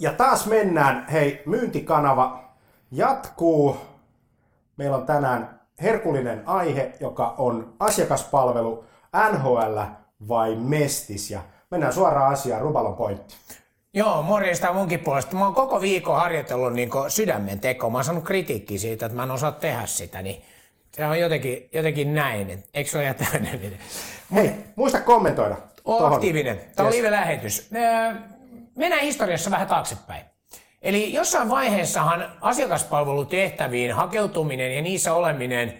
Ja taas mennään, hei, myyntikanava jatkuu. Meillä on tänään herkullinen aihe, joka on asiakaspalvelu NHL vai Mestis. Ja mennään suoraan asiaan, Rubalon pointti. Joo, morjesta munkin puolesta. Mä oon koko viikon harjoitellut niin sydämen tekoa. Mä oon saanut kritiikkiä siitä, että mä en osaa tehdä sitä, niin se on jotenkin, jotenkin näin. Eikö se ole jätäinen? Hei, muista kommentoida. Oon aktiivinen. Tämä on yes. live-lähetys. Mennään historiassa vähän taaksepäin. Eli jossain vaiheessahan asiakaspalvelutehtäviin hakeutuminen ja niissä oleminen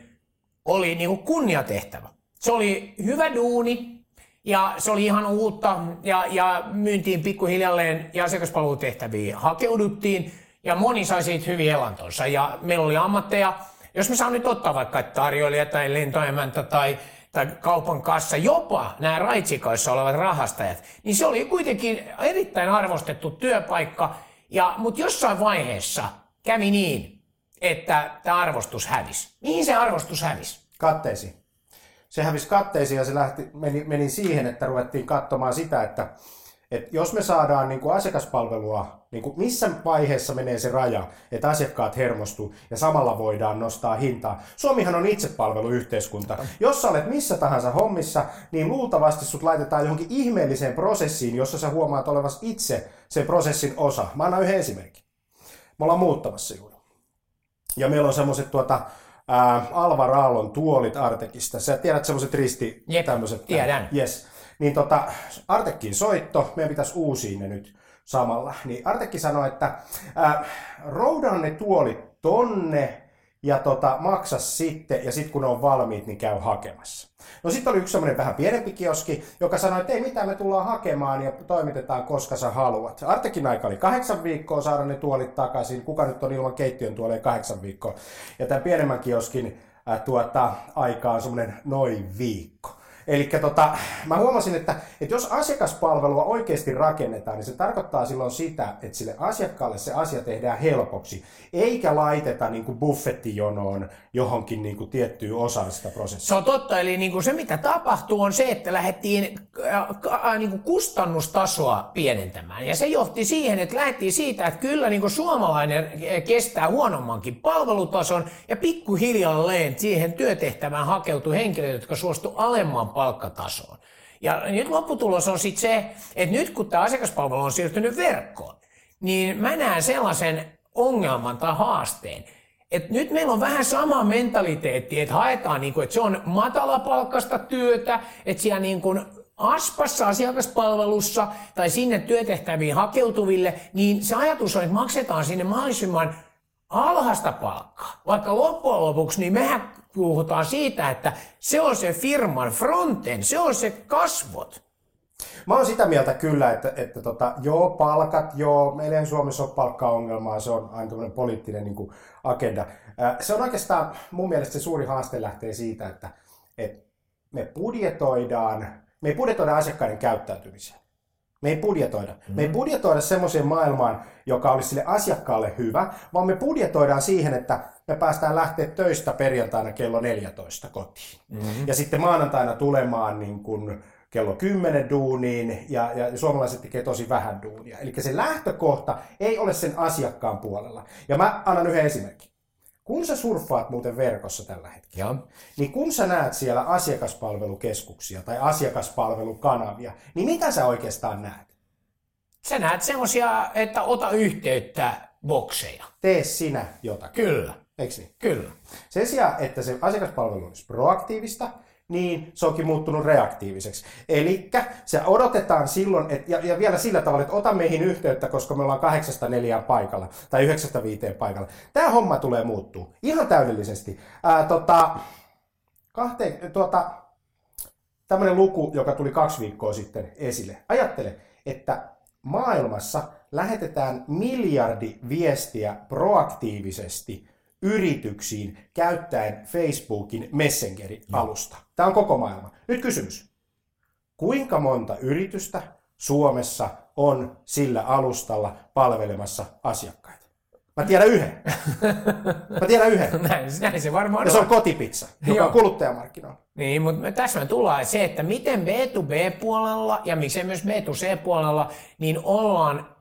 oli niin kuin kunniatehtävä. Se oli hyvä duuni ja se oli ihan uutta ja, ja myyntiin pikkuhiljalleen ja asiakaspalvelutehtäviin hakeuduttiin ja moni sai siitä hyvin elantonsa. Ja meillä oli ammatteja, jos me saan nyt ottaa vaikka tarjoilija tai lentoemäntä tai tai kaupan kassa, jopa nämä raitsikoissa olevat rahastajat, niin se oli kuitenkin erittäin arvostettu työpaikka, ja, mutta jossain vaiheessa kävi niin, että tämä arvostus hävisi. Mihin se arvostus hävisi? Katteisiin. Se hävisi katteisiin ja se lähti, meni, meni siihen, että ruvettiin katsomaan sitä, että et jos me saadaan niin kuin asiakaspalvelua, niin kuin missä vaiheessa menee se raja, että asiakkaat hermostuu ja samalla voidaan nostaa hintaa. Suomihan on itsepalveluyhteiskunta. Jos sä olet missä tahansa hommissa, niin luultavasti sut laitetaan johonkin ihmeelliseen prosessiin, jossa sä huomaat olevas itse sen prosessin osa. Mä annan yhden esimerkin. Me ollaan muuttamassa juuri. Ja meillä on semmoiset tuota, ää, Alvar Aallon tuolit Artekista. Sä tiedät semmoiset risti... Jep, tämmöset, tiedän. Yes. Niin tota, Artekkiin soitto, meidän pitäisi uusia ne nyt samalla. Niin Artekki sanoi, että ää, roudaan ne tuolit tonne ja tota, maksa sitten, ja sitten kun ne on valmiit, niin käy hakemassa. No sitten oli yksi semmoinen vähän pienempi kioski, joka sanoi, että ei mitään, me tullaan hakemaan ja toimitetaan koska sä haluat. Artekin aika oli kahdeksan viikkoa saada ne tuolit takaisin. Kuka nyt on ilman keittiön tuoleen kahdeksan viikkoa? Ja tämän pienemmän kioskin ää, tuota, aika on semmoinen noin viikko. Eli tota, mä huomasin, että, että jos asiakaspalvelua oikeasti rakennetaan, niin se tarkoittaa silloin sitä, että sille asiakkaalle se asia tehdään helpoksi, eikä laiteta niin kuin buffettijonoon johonkin niin kuin tiettyyn osaan sitä prosessia. Se on totta, eli niin kuin se mitä tapahtuu on se, että lähdettiin äh, äh, niin kuin kustannustasoa pienentämään. Ja se johti siihen, että lähdettiin siitä, että kyllä niin kuin suomalainen kestää huonommankin palvelutason ja pikkuhiljalleen siihen työtehtävään hakeutuu henkilöitä, jotka suostu alemman palkkatasoon. Ja nyt lopputulos on sitten se, että nyt kun tämä asiakaspalvelu on siirtynyt verkkoon, niin mä näen sellaisen ongelman tai haasteen, että nyt meillä on vähän sama mentaliteetti, että haetaan, niin kuin, että se on matalapalkkasta työtä, että siellä niin kuin Aspassa asiakaspalvelussa tai sinne työtehtäviin hakeutuville, niin se ajatus on, että maksetaan sinne mahdollisimman alhaista palkkaa. Vaikka loppujen lopuksi, niin mehän puhutaan siitä, että se on se firman fronten, se on se kasvot. Mä oon sitä mieltä kyllä, että, että tota, joo, palkat, joo, meillä ei Suomessa ole palkkaongelmaa, se on aina poliittinen niin kuin, agenda. Se on oikeastaan, mun mielestä se suuri haaste lähtee siitä, että, että me budjetoidaan, me ei budjetoida asiakkaiden käyttäytymiseen. Me ei budjetoida. Mm-hmm. Me ei budjetoida semmoiseen maailmaan, joka olisi sille asiakkaalle hyvä, vaan me budjetoidaan siihen, että me päästään lähteä töistä perjantaina kello 14 kotiin. Mm-hmm. Ja sitten maanantaina tulemaan niin kuin kello 10 duuniin ja, ja suomalaiset tekee tosi vähän duunia. Eli se lähtökohta ei ole sen asiakkaan puolella. Ja mä annan yhden esimerkin. Kun sä surffaat muuten verkossa tällä hetkellä, ja. niin kun sä näet siellä asiakaspalvelukeskuksia tai asiakaspalvelukanavia, niin mitä sä oikeastaan näet? Sä näet semmosia, että ota yhteyttä bokseja. Tee sinä jotakin. Kyllä. Eikö niin? Kyllä. Sen sijaan, että se asiakaspalvelu olisi proaktiivista, niin se onkin muuttunut reaktiiviseksi. Eli se odotetaan silloin, et, ja, ja vielä sillä tavalla, että ota meihin yhteyttä, koska me ollaan kahdeksasta neljään paikalla, tai yhdeksästä viiteen paikalla. Tämä homma tulee muuttuu ihan täydellisesti. Ää, tota, kahteen, tuota, tämmöinen luku, joka tuli kaksi viikkoa sitten esille. Ajattele, että maailmassa lähetetään miljardi viestiä proaktiivisesti yrityksiin käyttäen Facebookin Messengerin-alusta. Tämä on koko maailma. Nyt kysymys. Kuinka monta yritystä Suomessa on sillä alustalla palvelemassa asiakkaita? Mä tiedän yhden. Mä tiedän yhden. näin, näin se varmaan Ja se on kotipizza, joka Joo. on kuluttajamarkkinoilla. Niin, mutta tässä me tullaan se, että miten B2B-puolella ja miksei myös B2C-puolella, niin ollaan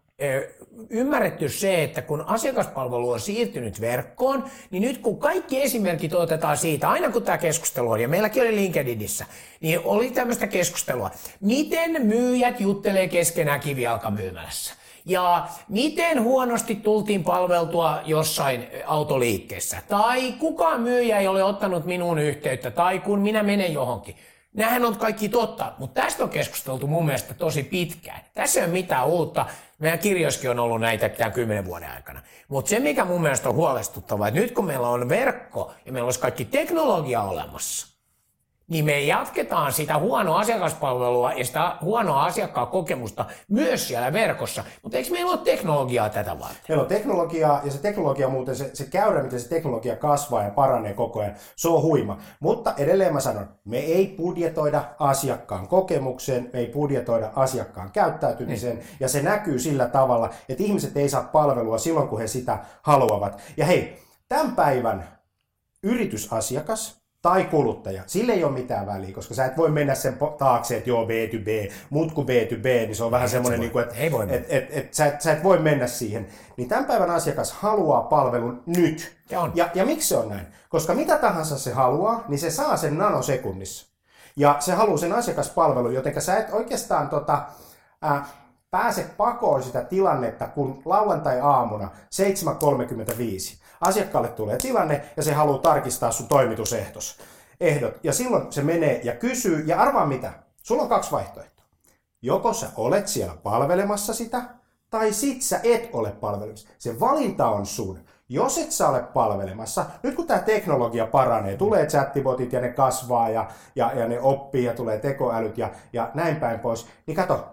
ymmärretty se, että kun asiakaspalvelu on siirtynyt verkkoon, niin nyt kun kaikki esimerkit otetaan siitä, aina kun tämä keskustelu on, ja meilläkin oli LinkedInissä, niin oli tämmöistä keskustelua, miten myyjät juttelee keskenään kivijalkamyymälässä. Ja miten huonosti tultiin palveltua jossain autoliikkeessä. Tai kukaan myyjä ei ole ottanut minuun yhteyttä. Tai kun minä menen johonkin. Nämähän on kaikki totta, mutta tästä on keskusteltu mun mielestä tosi pitkään. Tässä ei ole mitään uutta. Meidän kirjoissakin on ollut näitä tämän kymmenen vuoden aikana. Mutta se, mikä mun mielestä on huolestuttavaa, että nyt kun meillä on verkko ja meillä olisi kaikki teknologia olemassa, niin me jatketaan sitä huonoa asiakaspalvelua ja sitä huonoa asiakkaan kokemusta myös siellä verkossa. Mutta eikö meillä ole teknologiaa tätä varten? Meillä on teknologiaa ja se teknologia muuten, se, se käyrä, miten se teknologia kasvaa ja paranee koko ajan, se on huima. Mutta edelleen mä sanon, me ei budjetoida asiakkaan kokemukseen, me ei budjetoida asiakkaan käyttäytymiseen niin. ja se näkyy sillä tavalla, että ihmiset ei saa palvelua silloin, kun he sitä haluavat. Ja hei, tämän päivän yritysasiakas, tai kuluttaja. Sille ei ole mitään väliä, koska sä et voi mennä sen taakse, että joo B2B, mut kun B2B, niin se on vähän semmoinen, niin että ei voi et, et, et, sä, et, sä et voi mennä siihen. Niin tämän päivän asiakas haluaa palvelun nyt. Ja, on. ja, ja miksi se on näin? Koska mitä tahansa se haluaa, niin se saa sen nanosekunnissa. Ja se haluaa sen asiakaspalvelun, joten sä et oikeastaan tota, äh, pääse pakoon sitä tilannetta, kun lauantai-aamuna 7.35 Asiakkaalle tulee tilanne ja se haluaa tarkistaa sun toimitusehtos. Ehdot. Ja silloin se menee ja kysyy, ja arvaa mitä? Sulla on kaksi vaihtoehtoa. Joko sä olet siellä palvelemassa sitä, tai sit sä et ole palvelemassa. Se valinta on sun. Jos et sä ole palvelemassa, nyt kun tämä teknologia paranee, tulee chattibotit ja ne kasvaa ja, ja, ja ne oppii ja tulee tekoälyt ja, ja näin päin pois, niin kato,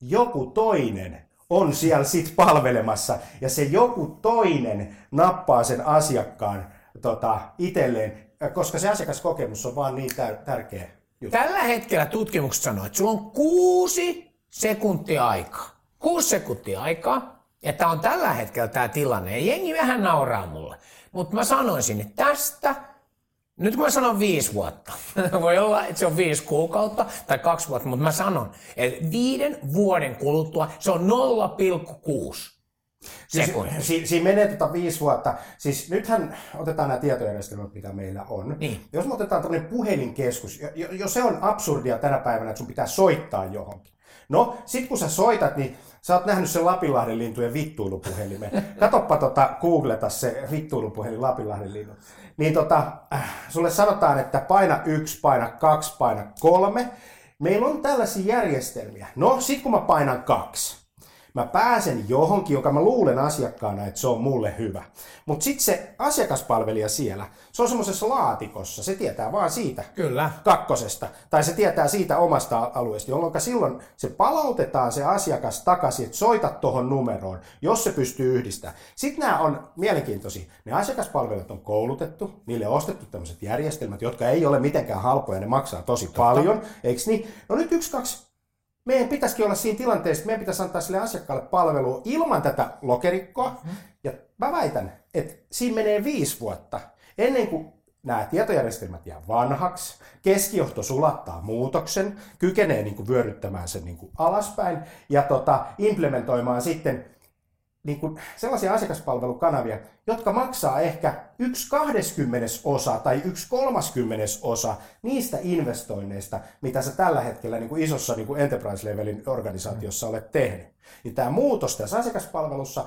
joku toinen on siellä sit palvelemassa ja se joku toinen nappaa sen asiakkaan tota, itselleen, koska se asiakaskokemus on vaan niin tär- tärkeä juttu. Tällä hetkellä tutkimukset sanoo, että sulla on kuusi sekuntia aikaa. Kuusi sekuntia aikaa. Ja tämä on tällä hetkellä tämä tilanne. Ja jengi vähän nauraa mulle. Mutta mä sanoisin, että tästä nyt kun mä sanon viisi vuotta, voi olla, että se on viisi kuukautta tai kaksi vuotta, mutta mä sanon, että viiden vuoden kuluttua se on 0,6 Siis, si, siinä menee tota viisi vuotta. Siis nythän otetaan nämä tietojärjestelmät, mitä meillä on. Niin. Jos me otetaan tämmöinen puhelinkeskus, jo, jo se on absurdia tänä päivänä, että sun pitää soittaa johonkin. No, sit kun sä soitat, niin sä oot nähnyt sen Lapinlahden lintujen vittuilupuhelimen. Katoppa tota, googleta se vittuilupuhelin Lapinlahden linnut niin tota, äh, sulle sanotaan, että paina yksi, paina kaksi, paina kolme. Meillä on tällaisia järjestelmiä. No, sit kun mä painan kaksi, mä pääsen johonkin, joka mä luulen asiakkaana, että se on mulle hyvä. Mutta sitten se asiakaspalvelija siellä, se on semmoisessa laatikossa, se tietää vaan siitä Kyllä. kakkosesta, tai se tietää siitä omasta alueesta, jolloin silloin se palautetaan se asiakas takaisin, että soita tuohon numeroon, jos se pystyy yhdistämään. Sitten nämä on mielenkiintoisia. Ne asiakaspalvelijat on koulutettu, niille on ostettu tämmöiset järjestelmät, jotka ei ole mitenkään halpoja, ne maksaa tosi Totta. paljon, eikö niin? No nyt yksi, kaksi meidän pitäisikin olla siinä tilanteessa, että meidän pitäisi antaa sille asiakkaalle palvelua ilman tätä lokerikkoa. Mm-hmm. Ja mä väitän, että siinä menee viisi vuotta ennen kuin nämä tietojärjestelmät jää vanhaksi, keskijohto sulattaa muutoksen, kykenee niin kuin vyöryttämään sen niin kuin alaspäin ja tota, implementoimaan sitten niin kuin sellaisia asiakaspalvelukanavia, jotka maksaa ehkä yksi kahdeskymmenes osa tai yksi kolmaskymmenes osa niistä investoinneista, mitä sä tällä hetkellä niin kuin isossa niin kuin enterprise-levelin organisaatiossa olet tehnyt. Niin tämä muutos tässä asiakaspalvelussa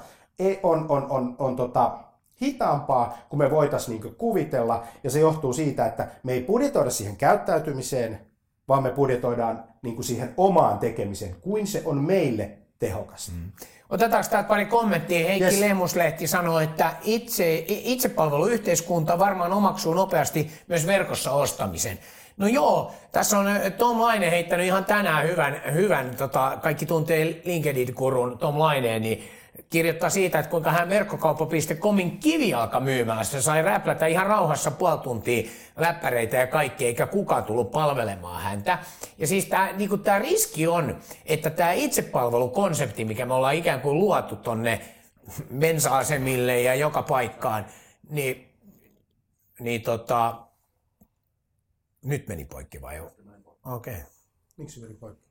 on, on, on, on tota, hitaampaa kuin me voitaisiin niin kuvitella, ja se johtuu siitä, että me ei budjetoida siihen käyttäytymiseen, vaan me budjetoidaan niin kuin siihen omaan tekemiseen, kuin se on meille tehokasta. Mm. Otetaanko täältä pari kommenttia? Heikki yes. Lehmuslehti sanoi, että itse, itsepalveluyhteiskunta varmaan omaksuu nopeasti myös verkossa ostamisen. No joo, tässä on eh, Tom Laine heittänyt ihan tänään hyvän, hyvän tota, kaikki tuntee LinkedIn-kurun Tom Laineen, niin kirjoittaa siitä, että kuinka hän verkkokauppa.comin kivijalkamyymälässä sai räplätä ihan rauhassa puoli tuntia läppäreitä ja kaikkea, eikä kukaan tullut palvelemaan häntä. Ja siis tämä niinku riski on, että tämä itsepalvelukonsepti, mikä me ollaan ikään kuin luotu tonne mensa-asemille ja joka paikkaan, niin, niin tota, nyt meni poikki vai? Okei. Okay. Miksi meni poikki?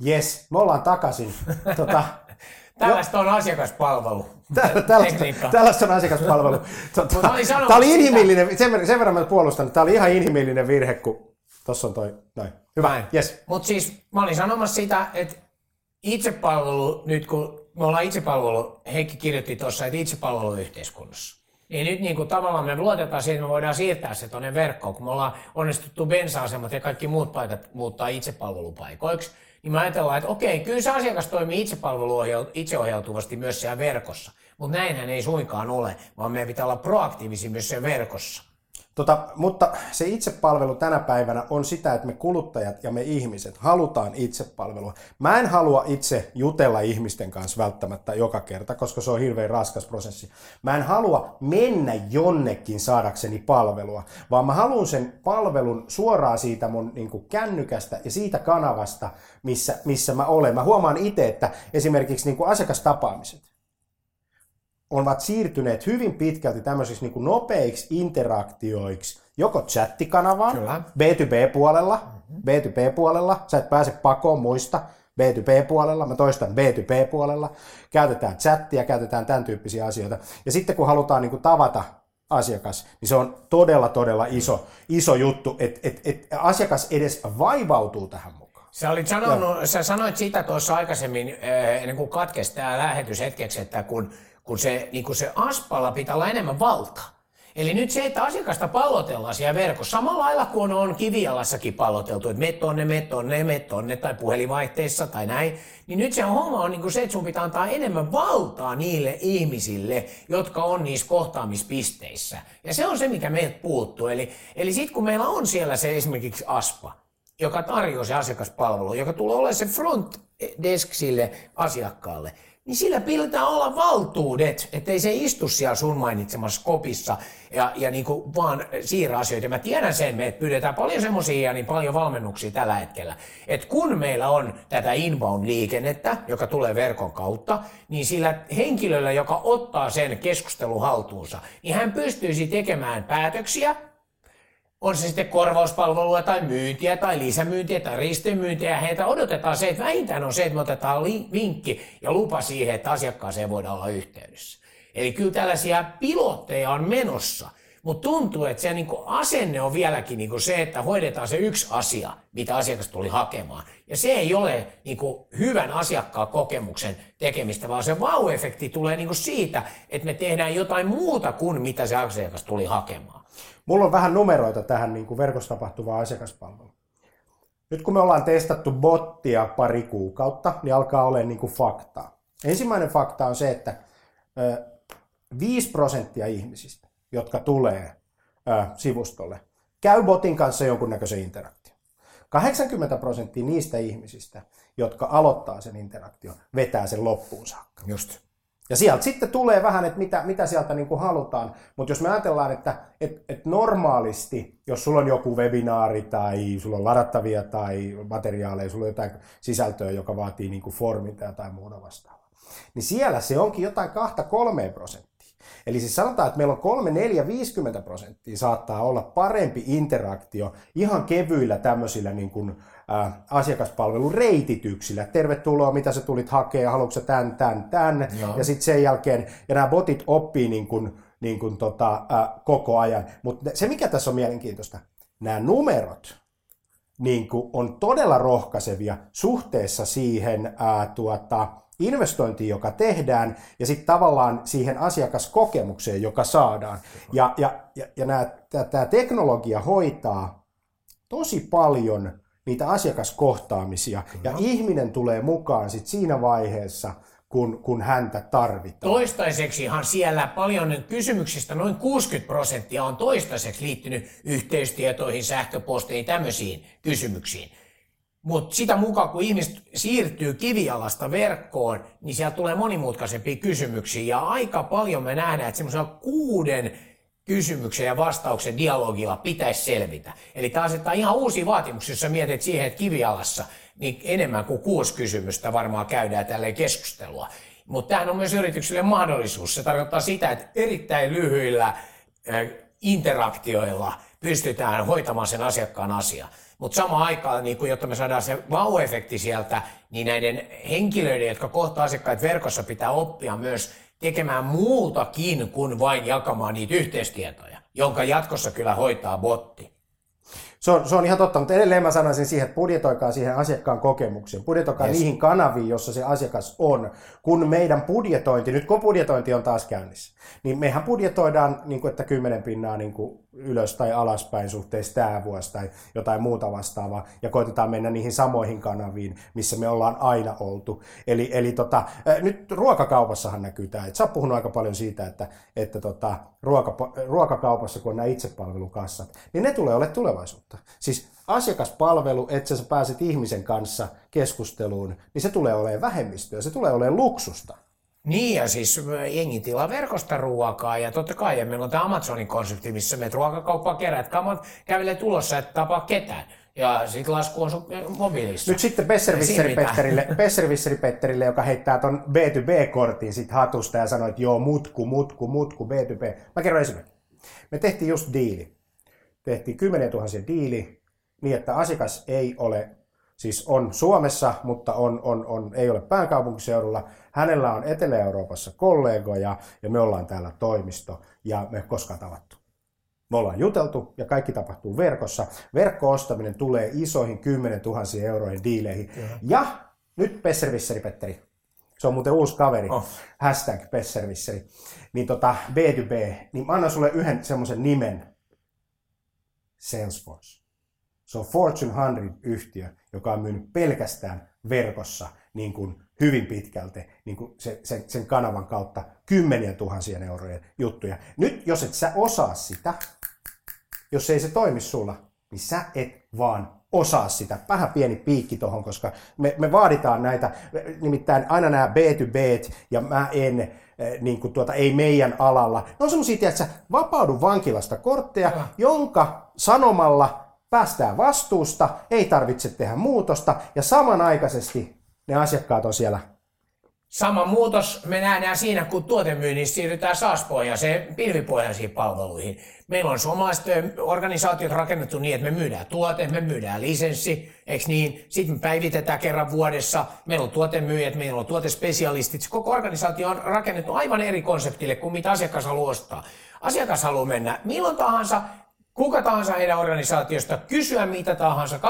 Jes, me ollaan takaisin. tota, Tällaista on asiakaspalvelu. tällaista, tällaista on asiakaspalvelu. Tota, tämä oli inhimillinen, sen, verran, sen verran mä puolustan, että tämä oli ihan inhimillinen virhe, kun tuossa on toi, noin. Hyvä, yes. Mutta siis mä olin sanomassa sitä, että itsepalvelu, nyt kun me ollaan itsepalvelu, Heikki kirjoitti tuossa, että itsepalvelu yhteiskunnassa. Niin nyt niin kuin tavallaan me luotetaan siihen, että me voidaan siirtää se tuonne verkkoon, kun me ollaan onnistuttu bensa-asemat ja kaikki muut paikat muuttaa itsepalvelupaikoiksi, niin me ajatellaan, että okei, kyllä se asiakas toimii itseohjautuvasti myös siellä verkossa. Mutta näinhän ei suinkaan ole, vaan meidän pitää olla proaktiivisia myös siellä verkossa. Tota, mutta se itsepalvelu tänä päivänä on sitä, että me kuluttajat ja me ihmiset halutaan itsepalvelua. Mä en halua itse jutella ihmisten kanssa välttämättä joka kerta, koska se on hirveän raskas prosessi. Mä en halua mennä jonnekin saadakseni palvelua, vaan mä haluan sen palvelun suoraan siitä mun niin kuin kännykästä ja siitä kanavasta, missä, missä mä olen. Mä huomaan itse, että esimerkiksi niin kuin asiakastapaamiset, ovat siirtyneet hyvin pitkälti tämmöisiksi niin kuin nopeiksi interaktioiksi, joko chattikanavaan, Kyllä. B2B-puolella, mm-hmm. B2B-puolella, sä et pääse pakoon muista, B2B-puolella, mä toistan B2B-puolella, käytetään chattia, käytetään tämän tyyppisiä asioita. Ja sitten kun halutaan niin kuin tavata asiakas, niin se on todella, todella iso, iso juttu, että et, et asiakas edes vaivautuu tähän mukaan. Sä, olit sanonut, sä sanoit sitä tuossa aikaisemmin, eh, ennen kuin katkesi tämä lähetys hetkeksi, että kun kun se, niin kun se aspalla pitää olla enemmän valtaa. Eli nyt se, että asiakasta pallotellaan siellä verkossa, samalla lailla kuin on kivialassakin palloteltu, että me tonne, me tonne, me tonne, tai puhelinvaihteessa tai näin, niin nyt se homma on niin kuin se, että sun pitää antaa enemmän valtaa niille ihmisille, jotka on niissä kohtaamispisteissä. Ja se on se, mikä meiltä puuttuu. Eli, eli sitten kun meillä on siellä se esimerkiksi ASPA, joka tarjoaa se asiakaspalvelu, joka tulee olemaan se front desk sille asiakkaalle, niin sillä pitää olla valtuudet, ettei se istu siellä sun mainitsemassa kopissa ja, ja niin kuin vaan siirrä asioita. Mä tiedän sen, että pyydetään paljon semmoisia ja niin paljon valmennuksia tällä hetkellä, että kun meillä on tätä inbound-liikennettä, joka tulee verkon kautta, niin sillä henkilöllä, joka ottaa sen keskustelun haltuunsa, niin hän pystyisi tekemään päätöksiä, on se sitten korvauspalvelua tai myyntiä tai lisämyyntiä tai ristemyyntiä, heitä odotetaan se, että vähintään on se, että me otetaan vinkki ja lupa siihen, että asiakkaaseen voidaan olla yhteydessä. Eli kyllä tällaisia pilotteja on menossa, mutta tuntuu, että se niin asenne on vieläkin niin se, että hoidetaan se yksi asia, mitä asiakas tuli hakemaan. Ja se ei ole niin hyvän asiakkaan kokemuksen tekemistä, vaan se vau-efekti tulee niin siitä, että me tehdään jotain muuta kuin mitä se asiakas tuli hakemaan. Mulla on vähän numeroita tähän niin kuin verkossa tapahtuvaan asiakaspalveluun. Nyt kun me ollaan testattu bottia pari kuukautta, niin alkaa olla niin kuin faktaa. Ensimmäinen fakta on se, että 5 prosenttia ihmisistä, jotka tulee sivustolle, käy botin kanssa jonkunnäköisen interaktion. 80 prosenttia niistä ihmisistä, jotka aloittaa sen interaktion, vetää sen loppuun saakka. Just. Ja sieltä sitten tulee vähän, että mitä, mitä sieltä niin kuin halutaan. Mutta jos me ajatellaan, että et, et normaalisti, jos sulla on joku webinaari tai sulla on ladattavia tai materiaaleja, sulla on jotain sisältöä, joka vaatii niin kuin formit tai jotain muuta vastaavaa, niin siellä se onkin jotain 2-3 prosenttia. Eli siis sanotaan, että meillä on 3, 4, 50 prosenttia saattaa olla parempi interaktio ihan kevyillä tämmöisillä niin kuin, äh, asiakaspalvelun reitityksillä. Tervetuloa, mitä sä tulit hakemaan, haluatko sä tän, tän, tän. Joo. Ja sitten sen jälkeen, ja nämä botit oppii niin kuin, niin kuin tota, koko ajan. Mutta se, mikä tässä on mielenkiintoista, nämä numerot, niin kuin on todella rohkaisevia suhteessa siihen ää, tuota, investointiin, joka tehdään, ja sitten tavallaan siihen asiakaskokemukseen, joka saadaan. Ja, ja, ja, ja tämä teknologia hoitaa tosi paljon niitä asiakaskohtaamisia, Kyllä. ja ihminen tulee mukaan sit siinä vaiheessa, kun, kun häntä tarvitaan. Toistaiseksihan siellä paljon kysymyksistä, noin 60 prosenttia on toistaiseksi liittynyt yhteystietoihin, sähköposteihin, tämmöisiin kysymyksiin. Mutta sitä mukaan, kun ihmiset siirtyy kivialasta verkkoon, niin siellä tulee monimutkaisempia kysymyksiä. Ja aika paljon me nähdään, että semmoisella kuuden kysymyksen ja vastauksen dialogilla pitäisi selvitä. Eli tämä asettaa ihan uusia vaatimuksia, jos mietit siihen, että kivialassa niin enemmän kuin kuusi kysymystä varmaan käydään tälleen keskustelua. Mutta tämähän on myös yrityksille mahdollisuus. Se tarkoittaa sitä, että erittäin lyhyillä interaktioilla pystytään hoitamaan sen asiakkaan asia. Mutta samaan aikaan, niin kun, jotta me saadaan se vau-efekti sieltä, niin näiden henkilöiden, jotka kohtaa asiakkaat verkossa, pitää oppia myös tekemään muutakin kuin vain jakamaan niitä yhteistietoja, jonka jatkossa kyllä hoitaa botti. Se on, se on ihan totta, mutta edelleen mä sanoisin siihen, että budjetoikaa siihen asiakkaan kokemukseen, budjetoikaa yes. niihin kanaviin, jossa se asiakas on, kun meidän budjetointi, nyt kun budjetointi on taas käynnissä, niin mehän budjetoidaan, niin kuin, että kymmenen pinnaa niin kuin ylös tai alaspäin suhteessa tämä vuosi tai jotain muuta vastaavaa, ja koitetaan mennä niihin samoihin kanaviin, missä me ollaan aina oltu. Eli, eli tota, nyt ruokakaupassahan näkyy tämä, että sä oot puhunut aika paljon siitä, että, että tota, ruoka, ruokakaupassa, kun on nämä itsepalvelukassat, niin ne tulee olemaan tulevaisuutta. Siis asiakaspalvelu, että sä pääset ihmisen kanssa keskusteluun, niin se tulee olemaan vähemmistöä, se tulee olemaan luksusta. Niin ja siis jengi tilaa verkosta ruokaa ja totta kai ja meillä on tämä Amazonin konsepti, missä me ruokakauppaa keräät kamat kävelee tulossa, että tapaa ketään. Ja sitten lasku on sun mobiilissa. Nyt sitten Besservisseri Petterille, Besservisseri Petterille, joka heittää ton B2B-kortin sit hatusta ja sanoo, että joo, mutku, mutku, mutku, B2B. Mä kerron esimerkiksi. Me tehtiin just diili. Tehtiin 10 000 diili niin, että asiakas ei ole siis on Suomessa, mutta on, on, on, ei ole pääkaupunkiseudulla. Hänellä on Etelä-Euroopassa kollegoja ja me ollaan täällä toimisto ja me koskaan tavattu. Me ollaan juteltu ja kaikki tapahtuu verkossa. Verkko-ostaminen tulee isoihin 10 000 eurojen diileihin. Ja, ja nyt Pesservisseri Petteri, se on muuten uusi kaveri, oh. hashtag Pesservisseri, niin tota B2B, niin mä annan sulle yhden semmoisen nimen, Salesforce. Se on Fortune 100-yhtiö, joka on myynyt pelkästään verkossa niin kuin hyvin pitkälti niin kuin se, sen, sen kanavan kautta kymmeniä tuhansien eurojen juttuja. Nyt jos et sä osaa sitä, jos ei se toimi sulla, niin sä et vaan osaa sitä. Vähän pieni piikki tuohon, koska me, me vaaditaan näitä, nimittäin aina nämä B2B ja mä en, eh, niin kuin tuota, ei meidän alalla. Ne on semmoisia, että sä vapaudu vankilasta kortteja, jonka sanomalla päästään vastuusta, ei tarvitse tehdä muutosta ja samanaikaisesti ne asiakkaat on siellä Sama muutos me nähdään siinä, kun tuotemyynnissä siirrytään SaaS-pohjaiseen pilvipohjaisiin palveluihin. Meillä on suomalaiset organisaatiot rakennettu niin, että me myydään tuote, me myydään lisenssi, eikö niin? Sitten me päivitetään kerran vuodessa. Meillä on tuotemyyjät, meillä on tuotespesialistit. Koko organisaatio on rakennettu aivan eri konseptille kuin mitä asiakas haluaa ostaa. Asiakas haluaa mennä milloin tahansa kuka tahansa heidän organisaatiosta kysyä mitä tahansa 24-7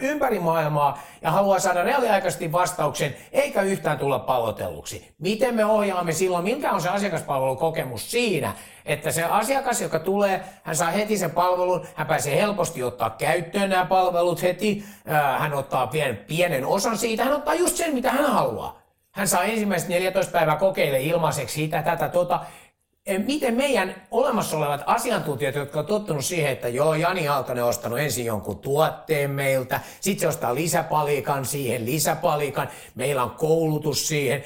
ympäri maailmaa ja haluaa saada reaaliaikaisesti vastauksen eikä yhtään tulla pallotelluksi. Miten me ohjaamme silloin, mikä on se asiakaspalvelukokemus siinä, että se asiakas, joka tulee, hän saa heti sen palvelun, hän pääsee helposti ottaa käyttöön nämä palvelut heti, hän ottaa pienen, pienen osan siitä, hän ottaa just sen, mitä hän haluaa. Hän saa ensimmäiset 14 päivää kokeile ilmaiseksi sitä, tätä, tota, miten meidän olemassa olevat asiantuntijat, jotka on tottunut siihen, että joo, Jani Aaltonen on ostanut ensin jonkun tuotteen meiltä, sitten se ostaa lisäpalikan siihen, lisäpalikan, meillä on koulutus siihen.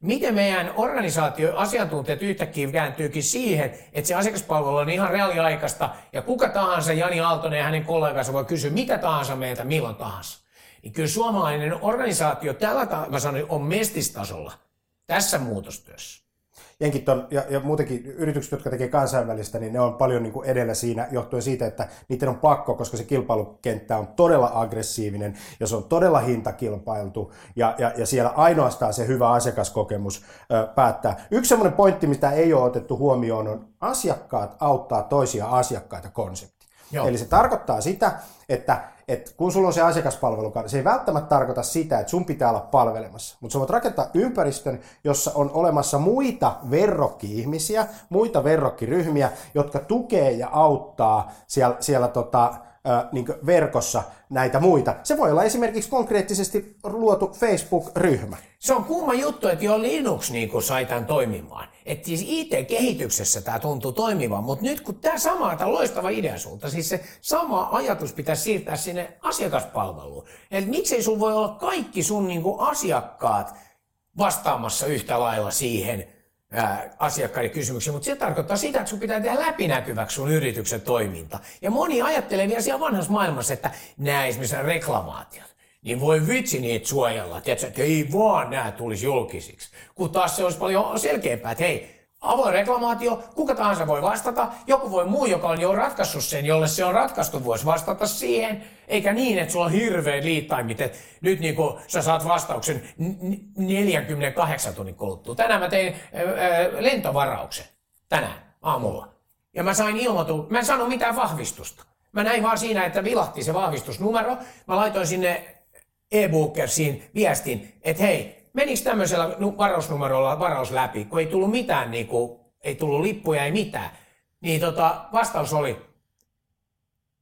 Miten meidän organisaatio asiantuntijat yhtäkkiä kääntyykin siihen, että se asiakaspalvelu on ihan reaaliaikaista ja kuka tahansa, Jani Aaltonen ja hänen kollegansa voi kysyä mitä tahansa meiltä milloin tahansa. Niin kyllä suomalainen organisaatio tällä tavalla on mestistasolla tässä muutostyössä jenkit on, ja, ja muutenkin yritykset, jotka tekee kansainvälistä, niin ne on paljon niin kuin edellä siinä johtuen siitä, että niiden on pakko, koska se kilpailukenttä on todella aggressiivinen ja se on todella hintakilpailtu ja, ja, ja siellä ainoastaan se hyvä asiakaskokemus ö, päättää. Yksi semmoinen pointti, mitä ei ole otettu huomioon, on asiakkaat auttaa toisia asiakkaita konsepti. Joo. Eli se tarkoittaa sitä, että että kun sulla on se asiakaspalvelu, se ei välttämättä tarkoita sitä, että sun pitää olla palvelemassa, mutta sä voit rakentaa ympäristön, jossa on olemassa muita verrokki-ihmisiä, muita verrokkiryhmiä, jotka tukee ja auttaa siellä, siellä tota, niin verkossa näitä muita. Se voi olla esimerkiksi konkreettisesti luotu Facebook-ryhmä. Se on kumma juttu, että jo Linux niin sai tämän toimimaan. Että siis IT-kehityksessä tämä tuntuu toimivan, mutta nyt kun tämä sama, tämä loistava idea sulta, siis se sama ajatus pitäisi siirtää sinne asiakaspalveluun. Eli miksei sun voi olla kaikki sun niin asiakkaat vastaamassa yhtä lailla siihen – asiakkaiden kysymyksiä, mutta se tarkoittaa sitä, että sun pitää tehdä läpinäkyväksi sun yrityksen toiminta. Ja moni ajattelee vielä siellä vanhassa maailmassa, että nämä esimerkiksi reklamaatiot, niin voi vitsi niitä suojella, tiedätkö, että ei vaan nämä tulisi julkisiksi. Kun taas se olisi paljon selkeämpää, että hei, avoin reklamaatio, kuka tahansa voi vastata, joku voi muu, joka on jo ratkaissut sen, jolle se on ratkaistu, voisi vastata siihen, eikä niin, että sulla on hirveä liittaimit, että nyt niin kuin sä saat vastauksen 48 tunnin kuluttua. Tänään mä tein lentovarauksen, tänään aamulla. Ja mä sain ilmoitu, mä en sano mitään vahvistusta. Mä näin vaan siinä, että vilahti se vahvistusnumero. Mä laitoin sinne e-bookersiin viestin, että hei, menikö tämmöisellä varausnumerolla varaus läpi, kun ei tullut mitään, niin kuin, ei tullut lippuja, ei mitään. Niin tota, vastaus oli,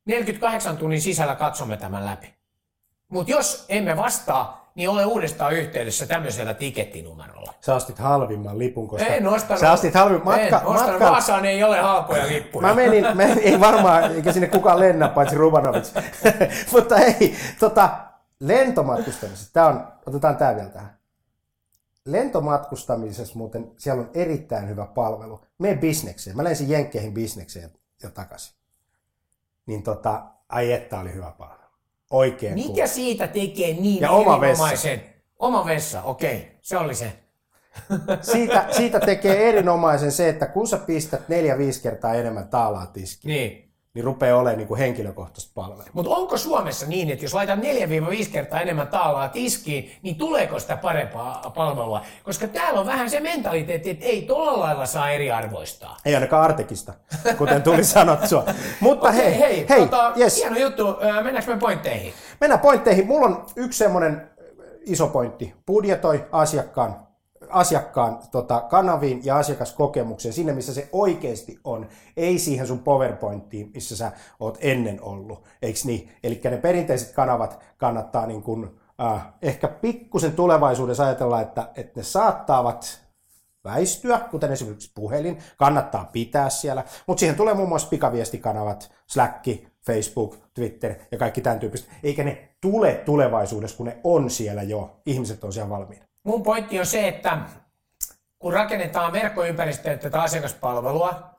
48 tunnin sisällä katsomme tämän läpi. Mutta jos emme vastaa, niin ole uudestaan yhteydessä tämmöisellä tikettinumerolla. Sä ostit halvimman lipun, koska... En ostanut. Sä ostit halvimman matka, en ostanut. matka... Vaasaan ei ole halpoja lippuja. Mä menin, mä, ei varmaan, eikä sinne kukaan lennä, paitsi Rubanovic. Mutta ei, tota, lentomatkustamisessa, tää on, otetaan tää vielä tähän. Lentomatkustamisessa muuten siellä on erittäin hyvä palvelu. Me bisnekseen. Mä lensin Jenkkeihin bisnekseen ja takaisin. Niin tota, ai että oli hyvä palvelu. Oikein Mikä cool. siitä tekee niin Ja oma vessa. Oma vessa, okei. Se oli se. Siitä, siitä tekee erinomaisen se, että kun sä pistät neljä-viisi kertaa enemmän taalaa tiskiin, Niin. Niin rupeaa olemaan niin kuin henkilökohtaista palvelua. Mutta onko Suomessa niin, että jos laitat 4-5 kertaa enemmän taalaa tiskiin, niin tuleeko sitä parempaa palvelua? Koska täällä on vähän se mentaliteetti, että ei tuolla lailla saa eriarvoistaa. Ei ainakaan Artekista, kuten tuli sanottua. Mutta Okei, hei, hei, hei tota, yes. hieno juttu. Mennäänkö me pointteihin? Mennään pointteihin. Mulla on yksi semmoinen iso pointti. Budjetoi asiakkaan, asiakkaan tota, kanaviin ja asiakaskokemukseen sinne, missä se oikeasti on. Ei siihen sun PowerPointiin, missä sä oot ennen ollut. Eiks niin? Eli ne perinteiset kanavat kannattaa niin kun, äh, ehkä pikkusen tulevaisuudessa ajatella, että, että ne saattavat väistyä, kuten esimerkiksi puhelin, kannattaa pitää siellä, mutta siihen tulee muun muassa pikaviestikanavat, Slack, Facebook, Twitter ja kaikki tämän tyyppiset, eikä ne tule tulevaisuudessa, kun ne on siellä jo, ihmiset on siellä valmiina. Mun pointti on se, että kun rakennetaan verkkoympäristöä tätä asiakaspalvelua,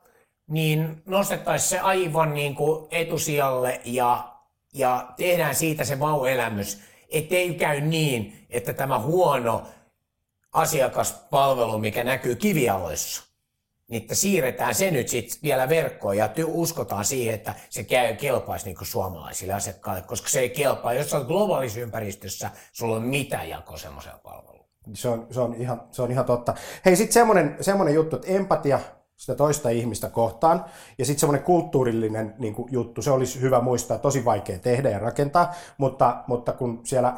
niin nostettaisiin se aivan niin kuin etusijalle ja, ja tehdään siitä se vau-elämys, ettei käy niin, että tämä huono asiakaspalvelu, mikä näkyy kivialoissa, niin että siirretään se nyt sitten vielä verkkoon ja uskotaan siihen, että se käy, kelpaisi niin suomalaisille asiakkaille, koska se ei kelpaa. Jos olet globaalissa ympäristössä, sulla on mitään jakoa semmoisella palvelulla. Se on, se on, ihan, se on ihan totta. Hei, sitten semmoinen, semmoinen juttu, että empatia sitä toista ihmistä kohtaan ja sitten semmoinen kulttuurillinen niin kuin, juttu, se olisi hyvä muistaa, tosi vaikea tehdä ja rakentaa, mutta, mutta kun siellä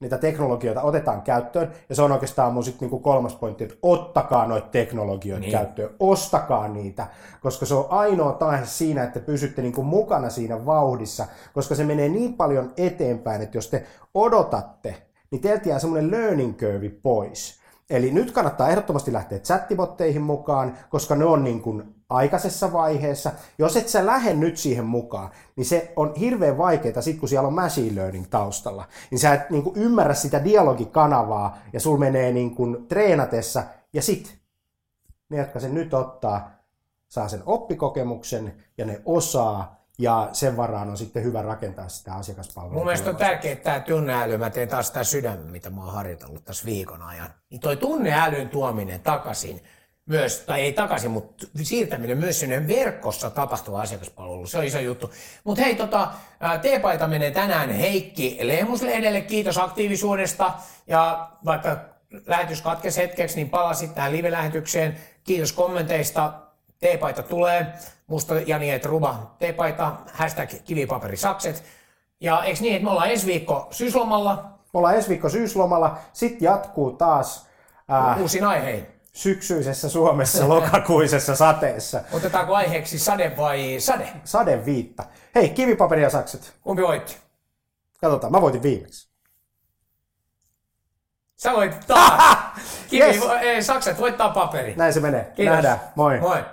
niitä teknologioita otetaan käyttöön, ja se on oikeastaan mun sit niinku kolmas pointti, että ottakaa noita teknologioita niin. käyttöön, ostakaa niitä, koska se on ainoa tae siinä, että pysytte niinku mukana siinä vauhdissa, koska se menee niin paljon eteenpäin, että jos te odotatte, niin teiltä jää semmoinen learning curve pois. Eli nyt kannattaa ehdottomasti lähteä chattibotteihin mukaan, koska ne on niin kuin aikaisessa vaiheessa. Jos et sä lähde nyt siihen mukaan, niin se on hirveän vaikeaa sit kun siellä on machine learning taustalla. Niin sä et niin kuin ymmärrä sitä dialogikanavaa ja sul menee niin kuin treenatessa ja sit ne, jotka sen nyt ottaa, saa sen oppikokemuksen ja ne osaa ja sen varaan on sitten hyvä rakentaa sitä asiakaspalvelua. Mun mielestä on tärkeää että tämä tunneäly, mä teen taas sitä sydämen, mitä mä oon harjoitellut tässä viikon ajan. Niin toi tunneälyn tuominen takaisin, myös, tai ei takaisin, mutta siirtäminen myös sinne verkossa tapahtuva asiakaspalvelu, se on iso juttu. Mutta hei, tota, T-paita menee tänään Heikki Lehmuslehdelle, kiitos aktiivisuudesta, ja vaikka lähetys katkesi hetkeksi, niin palasit tähän live-lähetykseen, kiitos kommenteista, T-paita tulee, musta Jani et Ruba T-paita, hashtag kivipaperisakset, ja eikö niin, että me ollaan ensi viikko syyslomalla, Me ollaan ensi viikko syyslomalla, sitten jatkuu taas ää, uusin aihein. syksyisessä Suomessa lokakuisessa sateessa. Otetaanko aiheeksi sade vai sade? Sadeviitta. Hei, kivipaperi ja sakset. Kumpi voitti? Katsotaan, mä voitin viimeksi. Sä voit taas. Kivi, Yes. ei, sakset voittaa paperi. Näin se menee. Kiitos. Nähdään. Moi. Moi.